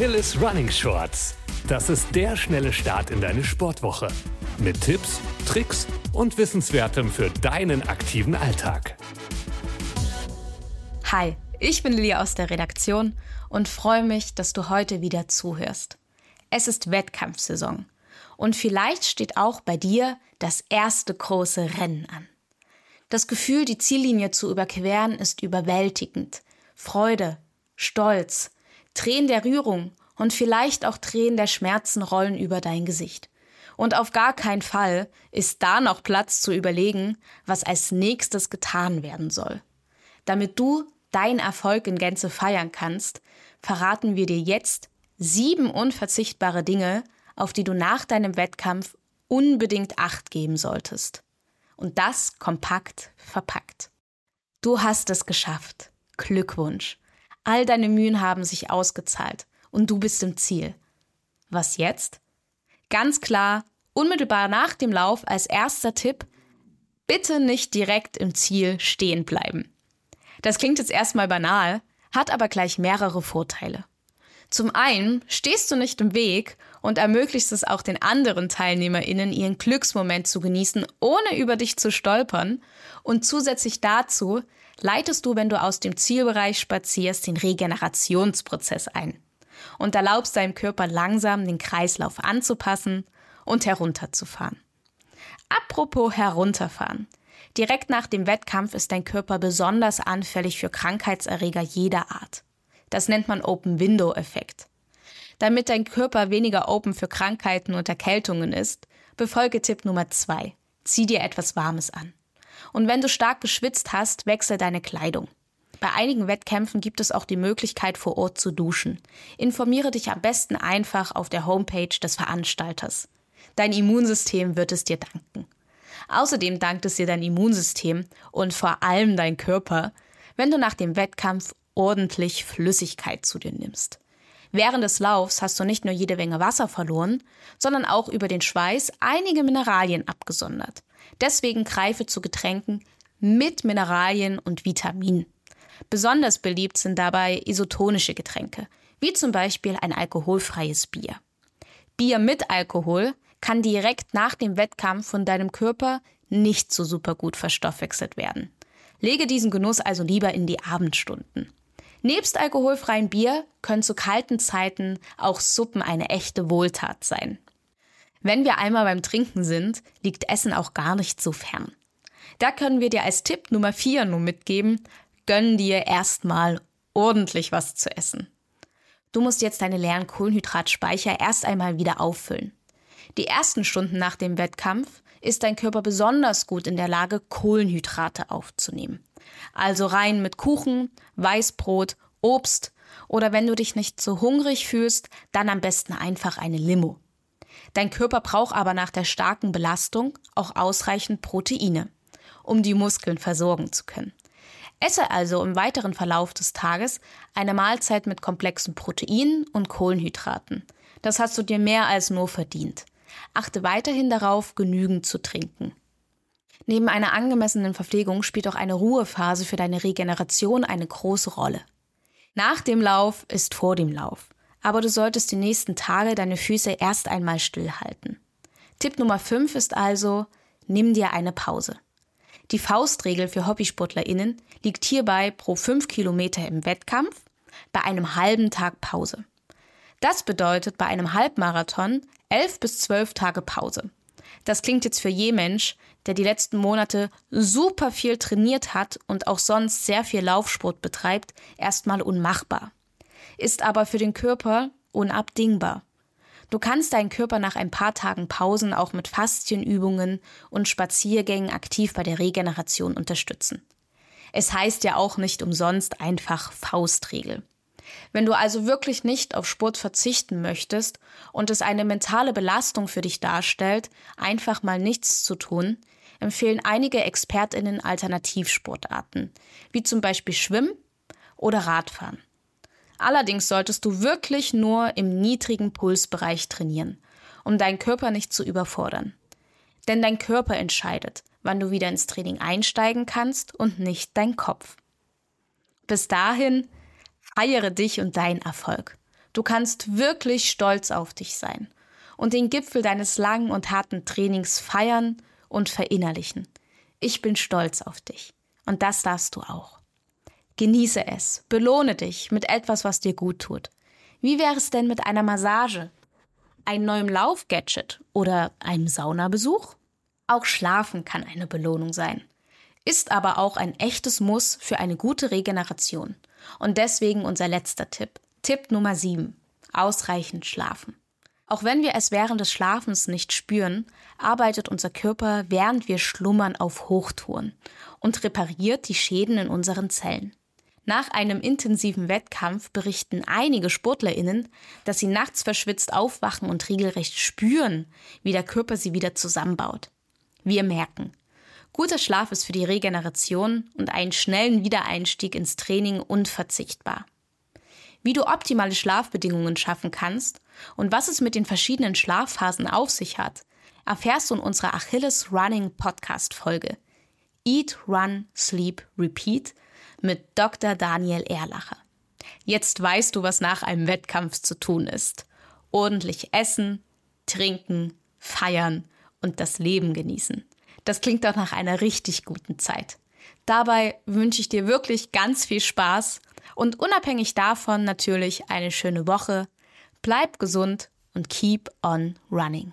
Achilles Running Shorts. Das ist der schnelle Start in deine Sportwoche. Mit Tipps, Tricks und Wissenswertem für deinen aktiven Alltag. Hi, ich bin Lilia aus der Redaktion und freue mich, dass du heute wieder zuhörst. Es ist Wettkampfsaison und vielleicht steht auch bei dir das erste große Rennen an. Das Gefühl, die Ziellinie zu überqueren, ist überwältigend. Freude, Stolz, Tränen der Rührung und vielleicht auch Tränen der Schmerzen rollen über dein Gesicht. Und auf gar keinen Fall ist da noch Platz zu überlegen, was als nächstes getan werden soll. Damit du deinen Erfolg in Gänze feiern kannst, verraten wir dir jetzt sieben unverzichtbare Dinge, auf die du nach deinem Wettkampf unbedingt Acht geben solltest. Und das kompakt verpackt. Du hast es geschafft. Glückwunsch. All deine Mühen haben sich ausgezahlt und du bist im Ziel. Was jetzt? Ganz klar, unmittelbar nach dem Lauf als erster Tipp, bitte nicht direkt im Ziel stehen bleiben. Das klingt jetzt erstmal banal, hat aber gleich mehrere Vorteile. Zum einen stehst du nicht im Weg und ermöglichst es auch den anderen TeilnehmerInnen, ihren Glücksmoment zu genießen, ohne über dich zu stolpern. Und zusätzlich dazu leitest du, wenn du aus dem Zielbereich spazierst, den Regenerationsprozess ein und erlaubst deinem Körper langsam den Kreislauf anzupassen und herunterzufahren. Apropos herunterfahren. Direkt nach dem Wettkampf ist dein Körper besonders anfällig für Krankheitserreger jeder Art. Das nennt man Open-Window-Effekt. Damit dein Körper weniger open für Krankheiten und Erkältungen ist, befolge Tipp Nummer zwei: Zieh dir etwas Warmes an. Und wenn du stark geschwitzt hast, wechsel deine Kleidung. Bei einigen Wettkämpfen gibt es auch die Möglichkeit, vor Ort zu duschen. Informiere dich am besten einfach auf der Homepage des Veranstalters. Dein Immunsystem wird es dir danken. Außerdem dankt es dir dein Immunsystem und vor allem dein Körper, wenn du nach dem Wettkampf ordentlich Flüssigkeit zu dir nimmst. Während des Laufs hast du nicht nur jede Menge Wasser verloren, sondern auch über den Schweiß einige Mineralien abgesondert. Deswegen greife zu Getränken mit Mineralien und Vitaminen. Besonders beliebt sind dabei isotonische Getränke, wie zum Beispiel ein alkoholfreies Bier. Bier mit Alkohol kann direkt nach dem Wettkampf von deinem Körper nicht so super gut verstoffwechselt werden. Lege diesen Genuss also lieber in die Abendstunden. Nebst alkoholfreiem Bier können zu kalten Zeiten auch Suppen eine echte Wohltat sein. Wenn wir einmal beim Trinken sind, liegt Essen auch gar nicht so fern. Da können wir dir als Tipp Nummer 4 nur mitgeben, gönn dir erstmal ordentlich was zu essen. Du musst jetzt deine leeren Kohlenhydratspeicher erst einmal wieder auffüllen. Die ersten Stunden nach dem Wettkampf ist dein Körper besonders gut in der Lage, Kohlenhydrate aufzunehmen. Also rein mit Kuchen, Weißbrot, Obst oder wenn du dich nicht so hungrig fühlst, dann am besten einfach eine Limo. Dein Körper braucht aber nach der starken Belastung auch ausreichend Proteine, um die Muskeln versorgen zu können. Esse also im weiteren Verlauf des Tages eine Mahlzeit mit komplexen Proteinen und Kohlenhydraten. Das hast du dir mehr als nur verdient. Achte weiterhin darauf, genügend zu trinken. Neben einer angemessenen Verpflegung spielt auch eine Ruhephase für deine Regeneration eine große Rolle. Nach dem Lauf ist vor dem Lauf, aber du solltest die nächsten Tage deine Füße erst einmal stillhalten. Tipp Nummer 5 ist also, nimm dir eine Pause. Die Faustregel für HobbysportlerInnen liegt hierbei pro 5 Kilometer im Wettkampf bei einem halben Tag Pause. Das bedeutet bei einem Halbmarathon 11 bis 12 Tage Pause. Das klingt jetzt für je Mensch, der die letzten Monate super viel trainiert hat und auch sonst sehr viel Laufsport betreibt, erstmal unmachbar. Ist aber für den Körper unabdingbar. Du kannst deinen Körper nach ein paar Tagen Pausen auch mit Faszienübungen und Spaziergängen aktiv bei der Regeneration unterstützen. Es heißt ja auch nicht umsonst einfach Faustregel. Wenn du also wirklich nicht auf Sport verzichten möchtest und es eine mentale Belastung für dich darstellt, einfach mal nichts zu tun, empfehlen einige Expertinnen Alternativsportarten, wie zum Beispiel Schwimmen oder Radfahren. Allerdings solltest du wirklich nur im niedrigen Pulsbereich trainieren, um deinen Körper nicht zu überfordern. Denn dein Körper entscheidet, wann du wieder ins Training einsteigen kannst und nicht dein Kopf. Bis dahin Feiere dich und deinen Erfolg. Du kannst wirklich stolz auf dich sein und den Gipfel deines langen und harten Trainings feiern und verinnerlichen. Ich bin stolz auf dich. Und das darfst du auch. Genieße es, belohne dich mit etwas, was dir gut tut. Wie wäre es denn mit einer Massage, einem neuen Laufgadget oder einem Saunabesuch? Auch Schlafen kann eine Belohnung sein, ist aber auch ein echtes Muss für eine gute Regeneration. Und deswegen unser letzter Tipp. Tipp Nummer 7. Ausreichend schlafen. Auch wenn wir es während des Schlafens nicht spüren, arbeitet unser Körper, während wir schlummern, auf Hochtouren und repariert die Schäden in unseren Zellen. Nach einem intensiven Wettkampf berichten einige Sportlerinnen, dass sie nachts verschwitzt aufwachen und regelrecht spüren, wie der Körper sie wieder zusammenbaut. Wir merken, guter Schlaf ist für die Regeneration und einen schnellen Wiedereinstieg ins Training unverzichtbar. Wie du optimale Schlafbedingungen schaffen kannst und was es mit den verschiedenen Schlafphasen auf sich hat, erfährst du in unserer Achilles Running Podcast Folge Eat, Run, Sleep, Repeat mit Dr. Daniel Erlacher. Jetzt weißt du, was nach einem Wettkampf zu tun ist. Ordentlich essen, trinken, feiern und das Leben genießen. Das klingt doch nach einer richtig guten Zeit. Dabei wünsche ich dir wirklich ganz viel Spaß und unabhängig davon natürlich eine schöne Woche. Bleib gesund und keep on running.